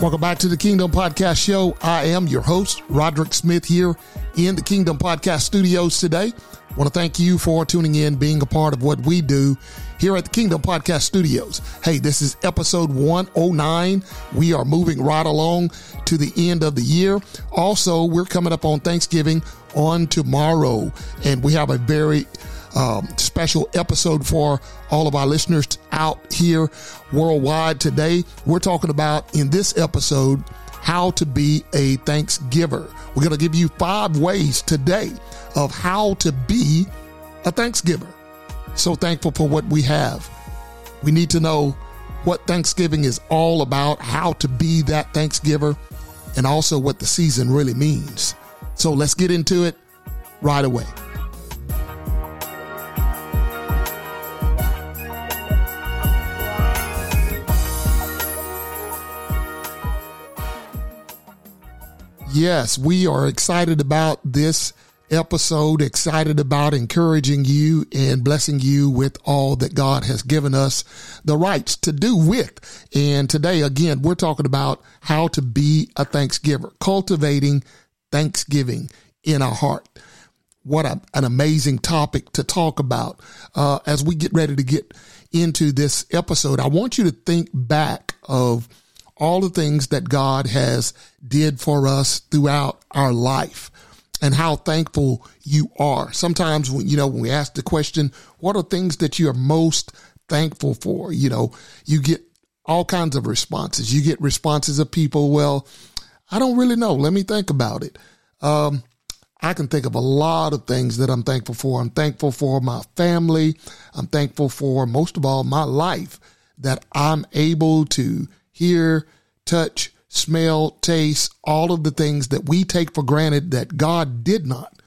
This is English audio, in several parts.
Welcome back to the Kingdom Podcast Show. I am your host, Roderick Smith, here in the Kingdom Podcast Studios today. I want to thank you for tuning in, being a part of what we do here at the Kingdom Podcast Studios. Hey, this is episode 109. We are moving right along to the end of the year. Also, we're coming up on Thanksgiving on tomorrow, and we have a very um, special episode for all of our listeners out here worldwide today. We're talking about in this episode how to be a Thanksgiver. We're going to give you five ways today of how to be a Thanksgiver. So thankful for what we have. We need to know what Thanksgiving is all about, how to be that Thanksgiver, and also what the season really means. So let's get into it right away. Yes, we are excited about this episode, excited about encouraging you and blessing you with all that God has given us the rights to do with. And today, again, we're talking about how to be a Thanksgiver, cultivating Thanksgiving in our heart. What a, an amazing topic to talk about. Uh, as we get ready to get into this episode, I want you to think back of all the things that God has did for us throughout our life and how thankful you are. Sometimes when, you know, when we ask the question, what are things that you are most thankful for? You know, you get all kinds of responses. You get responses of people, well, I don't really know. Let me think about it. Um, I can think of a lot of things that I'm thankful for. I'm thankful for my family. I'm thankful for most of all my life that I'm able to hear, touch, smell, taste, all of the things that we take for granted that God did not,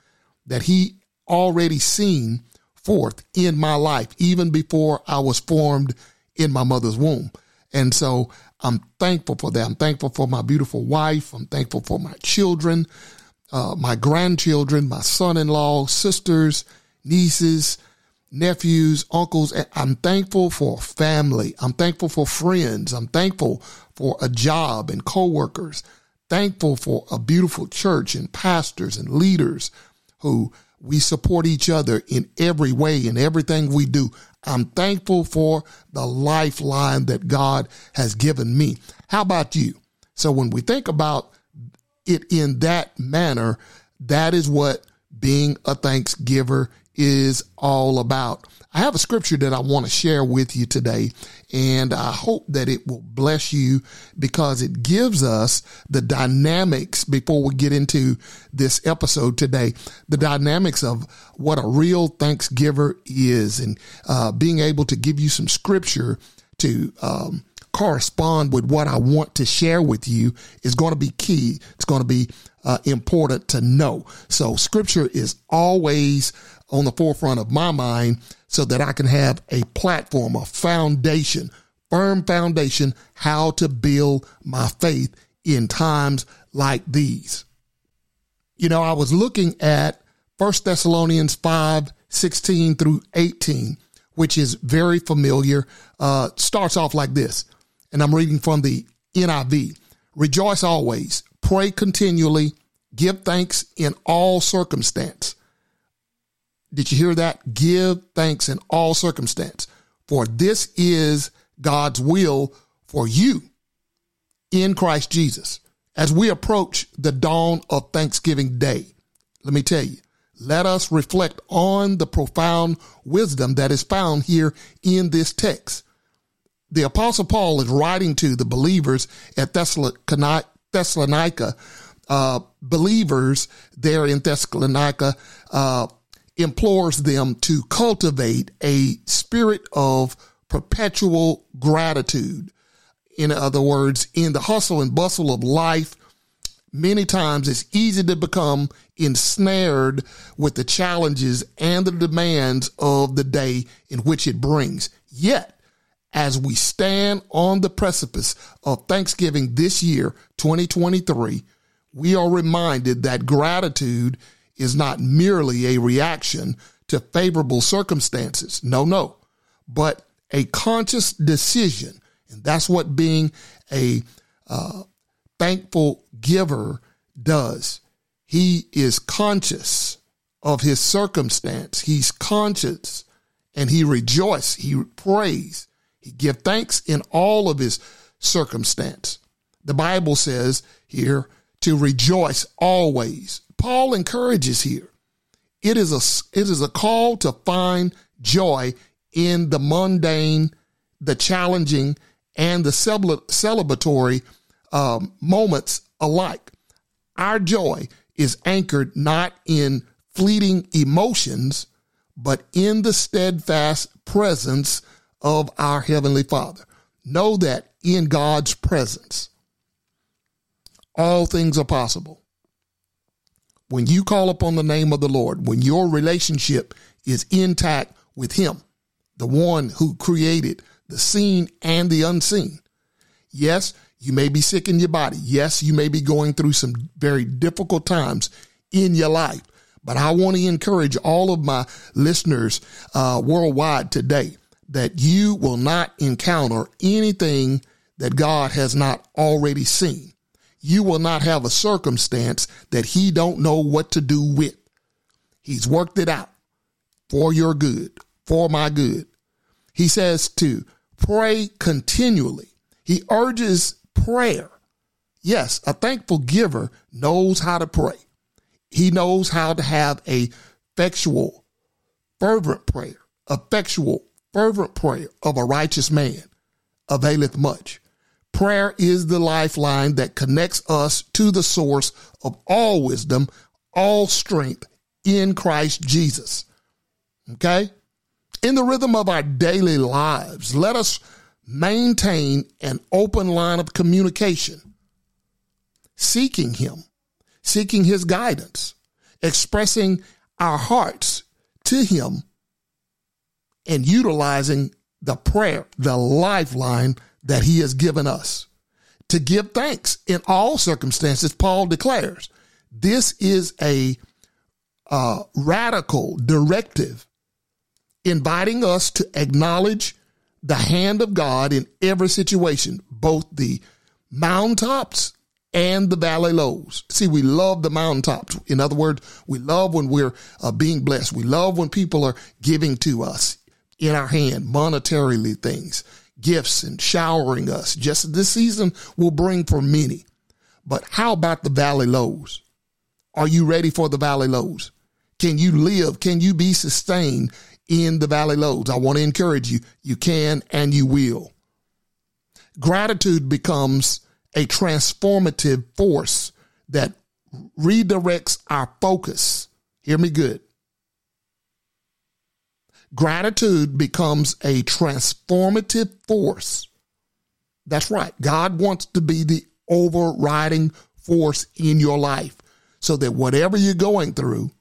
that He already seen forth in my life, even before I was formed in my mother's womb. And so I'm thankful for that. I'm thankful for my beautiful wife. I'm thankful for my children, uh, my grandchildren, my son in law, sisters, nieces, nephews, uncles. I'm thankful for family. I'm thankful for friends. I'm thankful for a job and coworkers. Thankful for a beautiful church and pastors and leaders who we support each other in every way in everything we do. I'm thankful for the lifeline that God has given me. How about you? So when we think about it in that manner, that is what being a thanksgiver is all about. I have a scripture that I want to share with you today, and I hope that it will bless you because it gives us the dynamics before we get into this episode today, the dynamics of what a real Thanksgiver is and uh, being able to give you some scripture to um, correspond with what I want to share with you is going to be key. It's going to be uh, important to know. So scripture is always on the forefront of my mind so that I can have a platform, a foundation, firm foundation, how to build my faith in times like these. You know, I was looking at First Thessalonians 5, 16 through 18, which is very familiar. Uh, starts off like this, and I'm reading from the NIV. Rejoice always, pray continually, give thanks in all circumstance did you hear that? Give thanks in all circumstance, for this is God's will for you in Christ Jesus. As we approach the dawn of Thanksgiving Day, let me tell you, let us reflect on the profound wisdom that is found here in this text. The apostle Paul is writing to the believers at Thessalonica, uh, believers there in Thessalonica, uh, implores them to cultivate a spirit of perpetual gratitude. In other words, in the hustle and bustle of life, many times it's easy to become ensnared with the challenges and the demands of the day in which it brings. Yet, as we stand on the precipice of Thanksgiving this year, 2023, we are reminded that gratitude is not merely a reaction to favorable circumstances. No, no, but a conscious decision. And that's what being a uh, thankful giver does. He is conscious of his circumstance. He's conscious and he rejoices. He prays. Give thanks in all of his circumstance. The Bible says here to rejoice always. Paul encourages here. It is a, it is a call to find joy in the mundane, the challenging, and the celebratory um, moments alike. Our joy is anchored not in fleeting emotions, but in the steadfast presence of our Heavenly Father. Know that in God's presence, all things are possible. When you call upon the name of the Lord, when your relationship is intact with Him, the one who created the seen and the unseen. Yes, you may be sick in your body. Yes, you may be going through some very difficult times in your life. But I want to encourage all of my listeners uh, worldwide today that you will not encounter anything that God has not already seen. You will not have a circumstance that he don't know what to do with. He's worked it out for your good, for my good. He says to pray continually. He urges prayer. Yes, a thankful giver knows how to pray. He knows how to have a effectual, fervent prayer, effectual, fervent prayer of a righteous man availeth much. Prayer is the lifeline that connects us to the source of all wisdom, all strength in Christ Jesus. Okay? In the rhythm of our daily lives, let us maintain an open line of communication, seeking Him seeking his guidance, expressing our hearts to him, and utilizing the prayer, the lifeline that he has given us. To give thanks in all circumstances, Paul declares. This is a uh, radical directive inviting us to acknowledge the hand of God in every situation, both the mountaintops and the valley lows. See, we love the mountaintops. In other words, we love when we're uh, being blessed. We love when people are giving to us in our hand, monetarily things, gifts and showering us. Just this season will bring for many. But how about the valley lows? Are you ready for the valley lows? Can you live? Can you be sustained in the valley lows? I want to encourage you. You can and you will. Gratitude becomes a transformative force that redirects our focus. Hear me good. Gratitude becomes a transformative force. That's right. God wants to be the overriding force in your life so that whatever you're going through,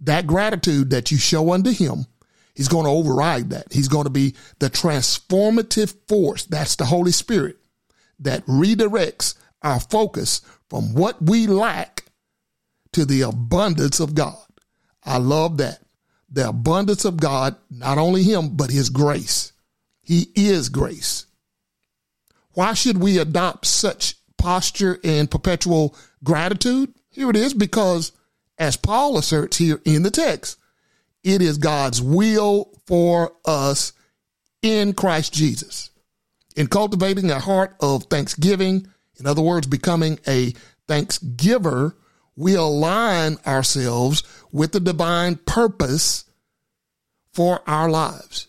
that gratitude that you show unto Him, He's going to override that. He's going to be the transformative force. That's the Holy Spirit that redirects our focus from what we lack to the abundance of God. I love that. The abundance of God, not only Him, but His grace. He is grace. Why should we adopt such posture and perpetual gratitude? Here it is because, as Paul asserts here in the text, it is God's will for us in Christ Jesus in cultivating a heart of thanksgiving, in other words, becoming a thanksgiver, we align ourselves with the divine purpose for our lives.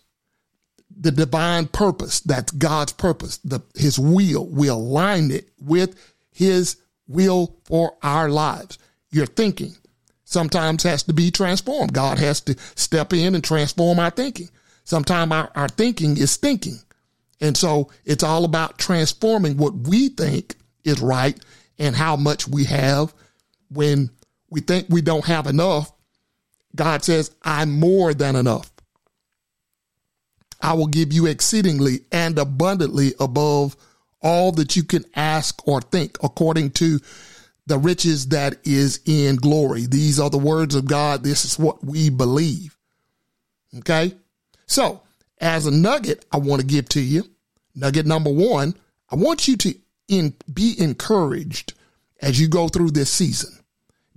The divine purpose, that's God's purpose, the, his will. We align it with his will for our lives. Your thinking sometimes has to be transformed. God has to step in and transform our thinking. Sometimes our, our thinking is thinking. And so it's all about transforming what we think is right and how much we have when we think we don't have enough. God says, I'm more than enough. I will give you exceedingly and abundantly above all that you can ask or think according to the riches that is in glory. These are the words of God. This is what we believe. Okay. So as a nugget I want to give to you. Nugget number one, I want you to in, be encouraged as you go through this season.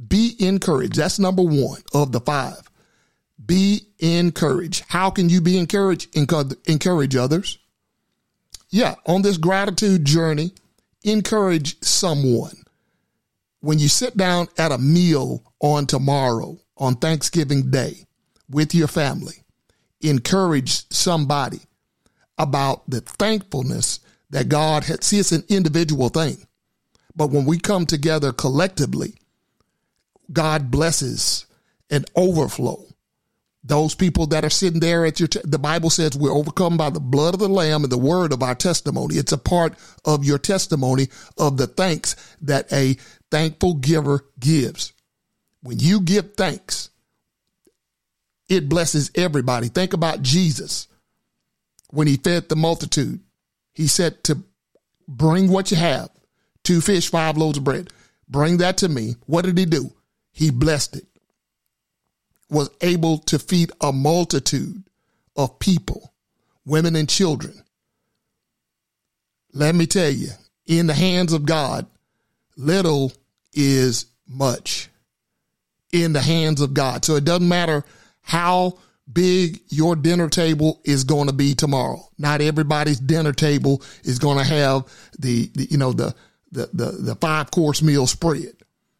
Be encouraged. That's number one of the five. Be encouraged. How can you be encouraged? Encourage others. Yeah, on this gratitude journey, encourage someone. When you sit down at a meal on tomorrow, on Thanksgiving Day, with your family, encourage somebody about the thankfulness that God had. See, it's an individual thing. But when we come together collectively, God blesses and overflow those people that are sitting there at your, t- the Bible says we're overcome by the blood of the Lamb and the word of our testimony. It's a part of your testimony of the thanks that a thankful giver gives. When you give thanks, it blesses everybody. Think about Jesus when he fed the multitude. He said to bring what you have two fish, five loaves of bread. Bring that to me. What did he do? He blessed it was able to feed a multitude of people, women and children. Let me tell you, in the hands of God, little is much in the hands of God. So it doesn't matter how big your dinner table is going to be tomorrow. Not everybody's dinner table is going to have the, the you know, the, the, the, the five course meal spread.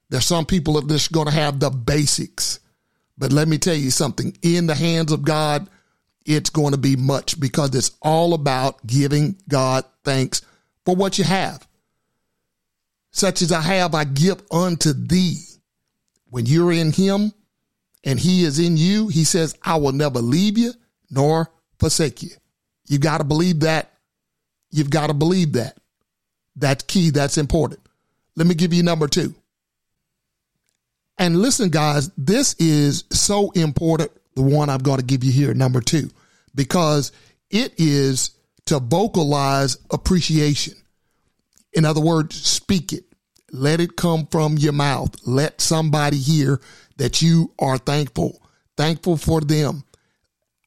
There's some people that are just going to have the basics. But let me tell you something in the hands of God, it's going to be much because it's all about giving God thanks for what you have. Such as I have, I give unto thee. When you're in him and he is in you, he says, I will never leave you nor forsake you. You got to believe that. You've got to believe that. That's key. That's important. Let me give you number two. And listen, guys, this is so important. The one I'm going to give you here, number two, because it is to vocalize appreciation. In other words, speak it. Let it come from your mouth. Let somebody hear that you are thankful, thankful for them.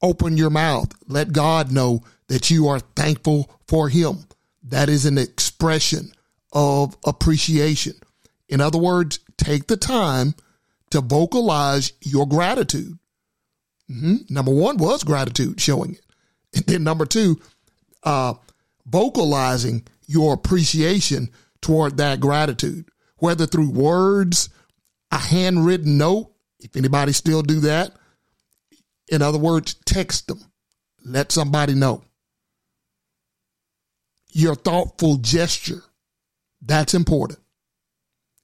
Open your mouth. Let God know that you are thankful for him. That is an expression of appreciation. In other words, take the time to vocalize your gratitude. Mm-hmm. Number one was gratitude, showing it. And then number two, uh, vocalizing your appreciation toward that gratitude, whether through words, a handwritten note, if anybody still do that. In other words, text them. Let somebody know. Your thoughtful gesture. That's important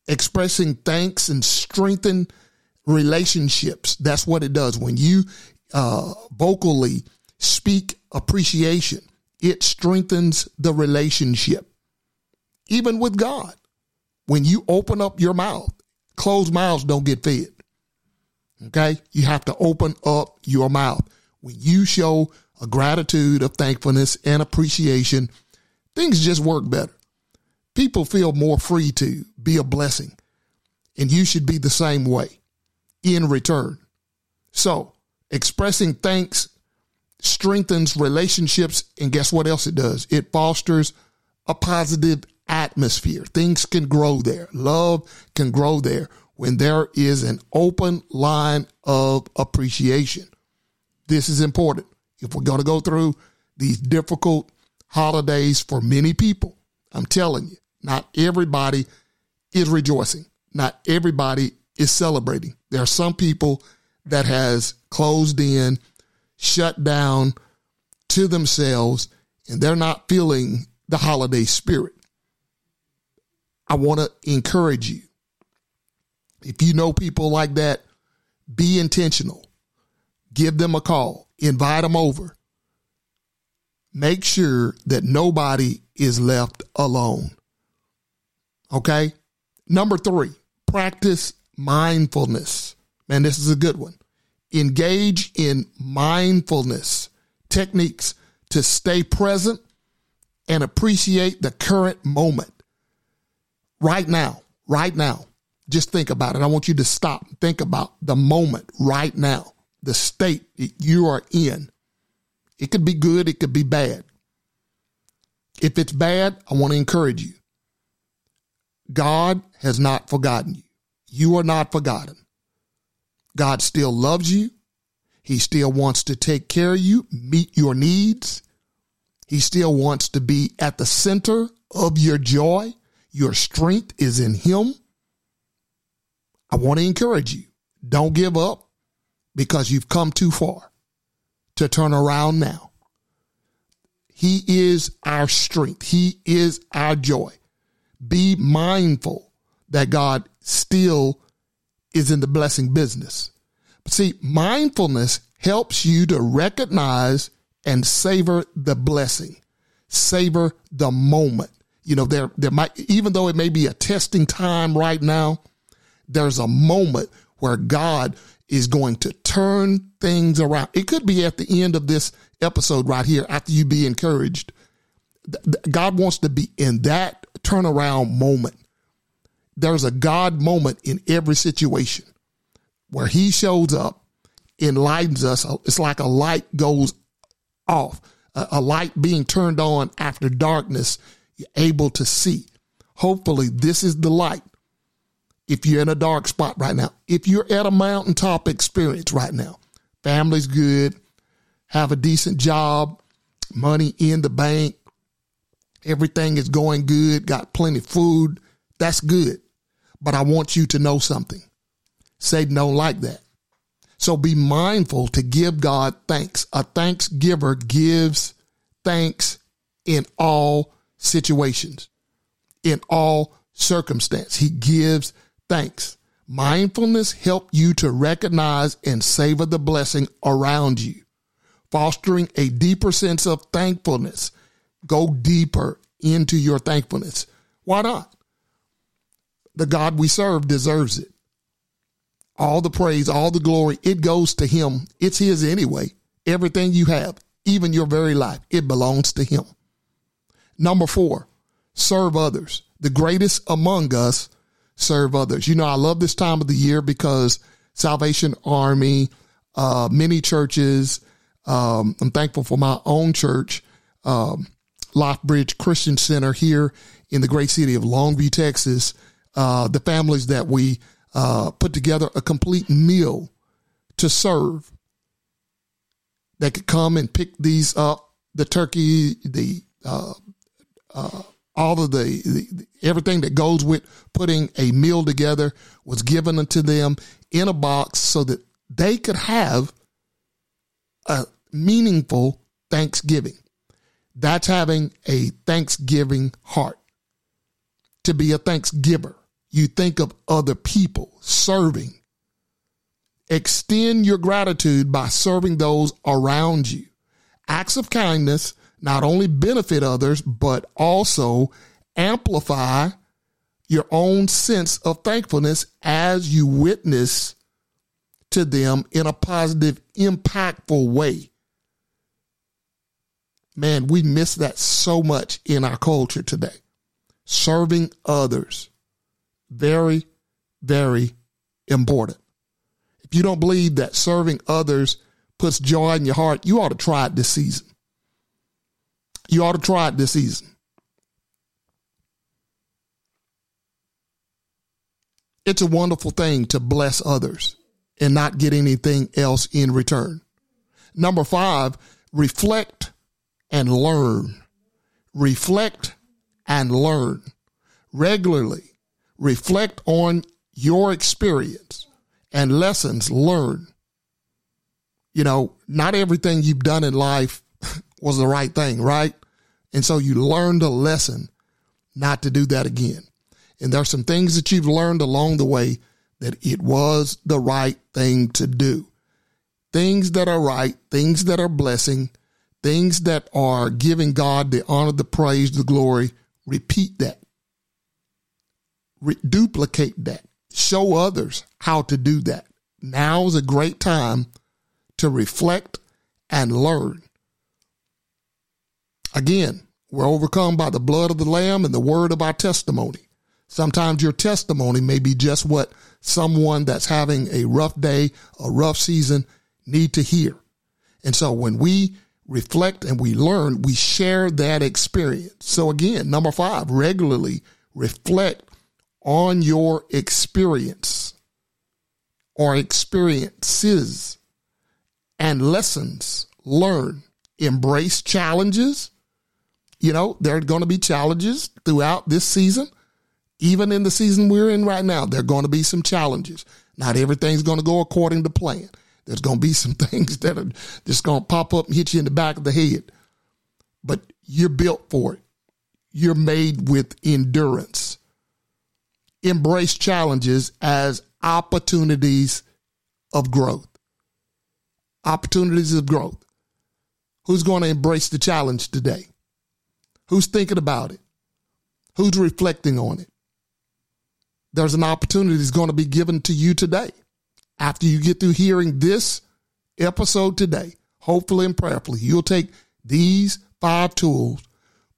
expressing thanks and strengthen relationships. That's what it does. When you uh, vocally speak appreciation, it strengthens the relationship, even with God. When you open up your mouth, closed mouths don't get fed. Okay. You have to open up your mouth. When you show a gratitude of thankfulness and appreciation, things just work better people feel more free to be a blessing. And you should be the same way in return. So expressing thanks strengthens relationships. And guess what else it does? It fosters a positive atmosphere. Things can grow there. Love can grow there when there is an open line of appreciation. This is important. If we're going to go through these difficult holidays for many people, I'm telling you, not everybody is rejoicing. Not everybody is celebrating. There are some people that has closed in, shut down to themselves, and they're not feeling the holiday spirit. I want to encourage you. If you know people like that, be intentional. Give them a call. Invite them over. Make sure that nobody is left alone. Okay. Number three, practice mindfulness. Man, this is a good one. Engage in mindfulness techniques to stay present and appreciate the current moment. Right now, right now. Just think about it. I want you to stop and think about the moment right now, the state that you are in. It could be good, it could be bad. If it's bad, I want to encourage you God has not forgotten you. You are not forgotten. God still loves you. He still wants to take care of you, meet your needs. He still wants to be at the center of your joy. Your strength is in Him. I want to encourage you. Don't give up because you've come too far to turn around now. He is our strength. He is our joy. Be mindful that God still is in the blessing business. But see, mindfulness helps you to recognize and savor the blessing, savor the moment. You know, there, there might, even though it may be a testing time right now, there's a moment where God is going to turn things around. It could be at the end of this episode right here after you be encouraged. God wants to be in that turnaround moment. There's a God moment in every situation where he shows up, enlightens us. It's like a light goes off, a, light being turned on after darkness, you're able to see. Hopefully, this is the light. If you're in a dark spot right now, if you're at a mountaintop experience right now, family's good, have a decent job, money in the bank, everything is going good, got plenty of food, that's good. But I want you to know something. Satan don't like that. So be mindful to give God thanks. A thanksgiver gives thanks in all situations, in all circumstance. He gives thanks. Mindfulness help you to recognize and savor the blessing around you, fostering a deeper sense of thankfulness. Go deeper into your thankfulness. Why not? The God we serve deserves it all the praise, all the glory, it goes to him. It's his anyway. Everything you have, even your very life, it belongs to him. Number four, serve others. The greatest among us serve others. You know, I love this time of the year because Salvation Army, uh, many churches, um, I'm thankful for my own church, um, Bridge Christian Center here in the great city of Longview, Texas. Uh, the families that we uh, put together a complete meal to serve. that could come and pick these up, the turkey, the uh, uh, all of the, the, everything that goes with putting a meal together was given unto them in a box so that they could have a meaningful Thanksgiving. That's having a Thanksgiving heart. To be a Thanksgiver you think of other people serving. Extend your gratitude by serving those around you. Acts of kindness not only benefit others, but also amplify your own sense of thankfulness as you witness to them in a positive, impactful way. Man, we miss that so much in our culture today. Serving others very, very important. If you don't believe that serving others puts joy in your heart, you ought to try it this season. You ought to try it this season. It's a wonderful thing to bless others and not get anything else in return. Number five, reflect and learn. Reflect and learn regularly reflect on your experience and lessons learned. You know, not everything you've done in life was the right thing, right? And so you learned a lesson not to do that again. And there are some things that you've learned along the way that it was the right thing to do. Things that are right, things that are blessing, things that are giving God the honor, the praise, the glory. Repeat that re- duplicate that. Show others how to do that. Now is a great time to reflect and learn. Again, we're overcome by the blood of the Lamb and the word of our testimony. Sometimes your testimony may be just what someone that's having a rough day, a rough season need to hear. And so when we reflect and we learn, we share that experience. So again, number five, regularly reflect on your experience or experiences and lessons learned. Embrace challenges. You know, there are going to be challenges throughout this season. Even in the season we're in right now, there are going to be some challenges. Not everything's going to go according to plan. There's going to be some things that are just going to pop up and hit you in the back of the head. But you're built for it. You're made with endurance. Embrace challenges as opportunities of growth. Opportunities of growth. Who's going to embrace the challenge today? Who's thinking about it? Who's reflecting on it? There's an opportunity that's going to be given to you today. After you get through hearing this episode today, hopefully and prayerfully, you'll take these five tools,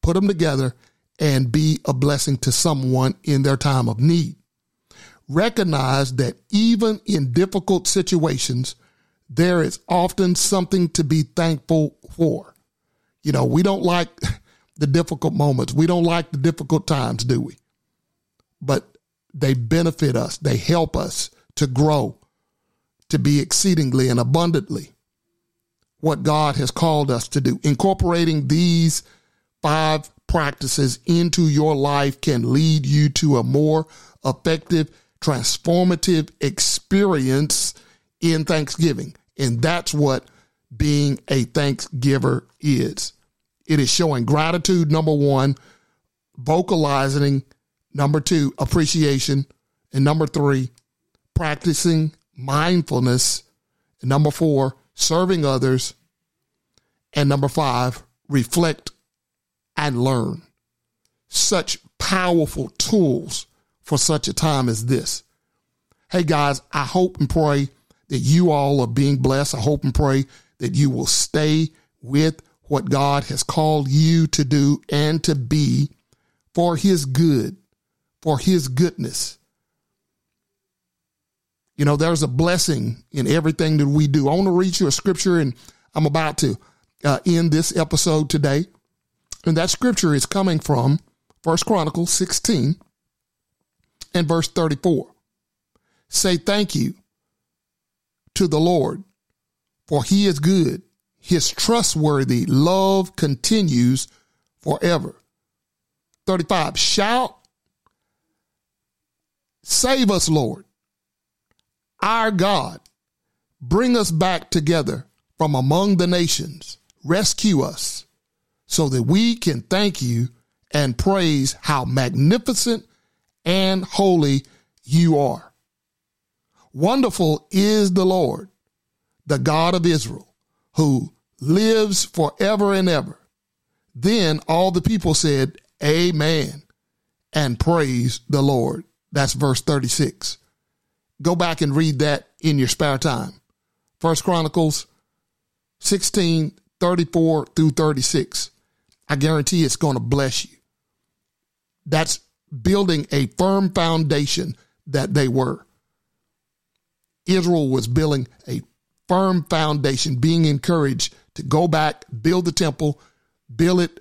put them together, and be a blessing to someone in their time of need. Recognize that even in difficult situations, there is often something to be thankful for. You know, we don't like the difficult moments. We don't like the difficult times, do we? But they benefit us. They help us to grow, to be exceedingly and abundantly what God has called us to do. Incorporating these five practices into your life can lead you to a more effective, transformative experience in Thanksgiving. And that's what being a Thanksgiver is. It is showing gratitude, number one, vocalizing, number two, appreciation, and number three, practicing mindfulness, and number four, serving others, and number five, reflect and learn. Such powerful tools for such a time as this. Hey guys, I hope and pray that you all are being blessed. I hope and pray that you will stay with what God has called you to do and to be for his good, for his goodness. You know, there's a blessing in everything that we do. I want to read you a scripture and I'm about to uh, end this episode today. And that scripture is coming from First Chronicles 16 and verse 34. Say thank you to the Lord, for he is good. His trustworthy love continues forever. 35. Shout, save us, Lord, our God. Bring us back together from among the nations. Rescue us so that we can thank you and praise how magnificent and holy you are. Wonderful is the Lord, the God of Israel, who lives forever and ever. Then all the people said, Amen, and praise the Lord. That's verse 36. Go back and read that in your spare time. First Chronicles 16, 34 through 36. I guarantee it's going to bless you. That's building a firm foundation that they were. Israel was building a firm foundation, being encouraged to go back, build the temple, build it,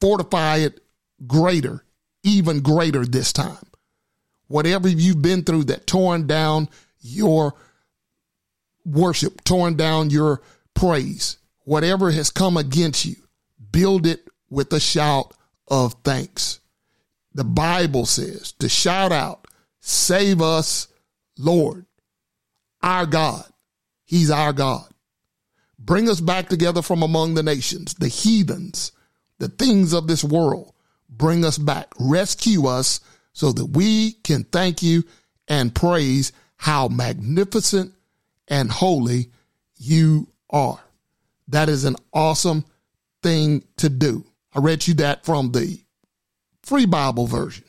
fortify it greater, even greater this time. Whatever you've been through that torn down your worship, torn down your praise, whatever has come against you, build it with a shout of thanks. The Bible says to shout out, save us, Lord our God. He's our God. Bring us back together from among the nations, the heathens, the things of this world. Bring us back. Rescue us so that we can thank you and praise how magnificent and holy you are. That is an awesome thing to do. I read you that from the free Bible version.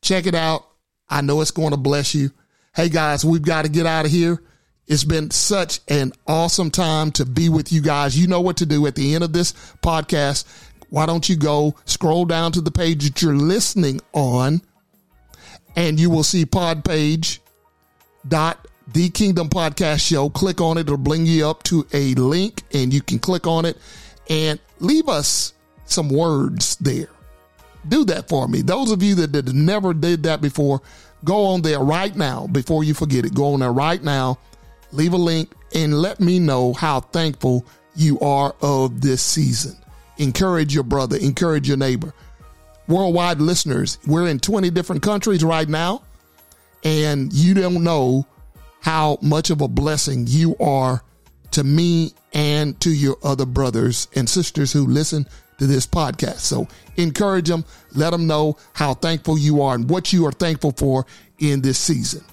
Check it out. I know it's going to bless you. Hey guys, we've got to get out of here. It's been such an awesome time to be with you guys. You know what to do at the end of this podcast. Why don't you go scroll down to the page that you're listening on and you will see pod dot kingdom podcast show click on it it'll bring you up to a link and you can click on it and leave us some words there do that for me. Those of you that, that never did that before, go on there right now before you forget it. Go on there right now, leave a link, and let me know how thankful you are of this season. Encourage your brother, encourage your neighbor. Worldwide listeners, we're in 20 different countries right now, and you don't know how much of a blessing you are to me and to your other brothers and sisters who listen to this podcast. So encourage them, let them know how thankful you are and what you are thankful for in this season.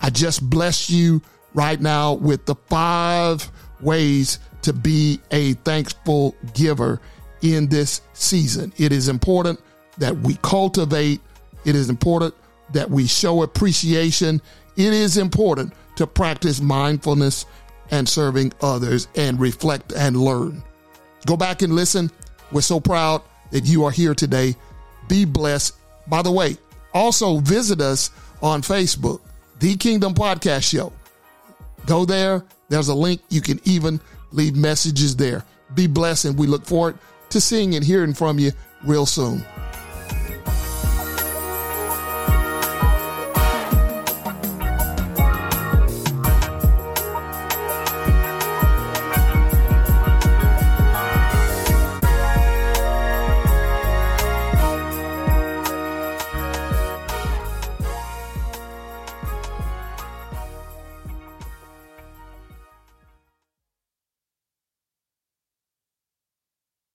I just bless you right now with the five ways to be a thankful giver in this season. It is important that we cultivate, it is important that we show appreciation. It is important to practice mindfulness and serving others and reflect and learn. Go back and listen. We're so proud that you are here today. Be blessed. By the way, also visit us on Facebook, The Kingdom Podcast Show. Go there. There's a link. You can even leave messages there. Be blessed, and we look forward to seeing and hearing from you real soon.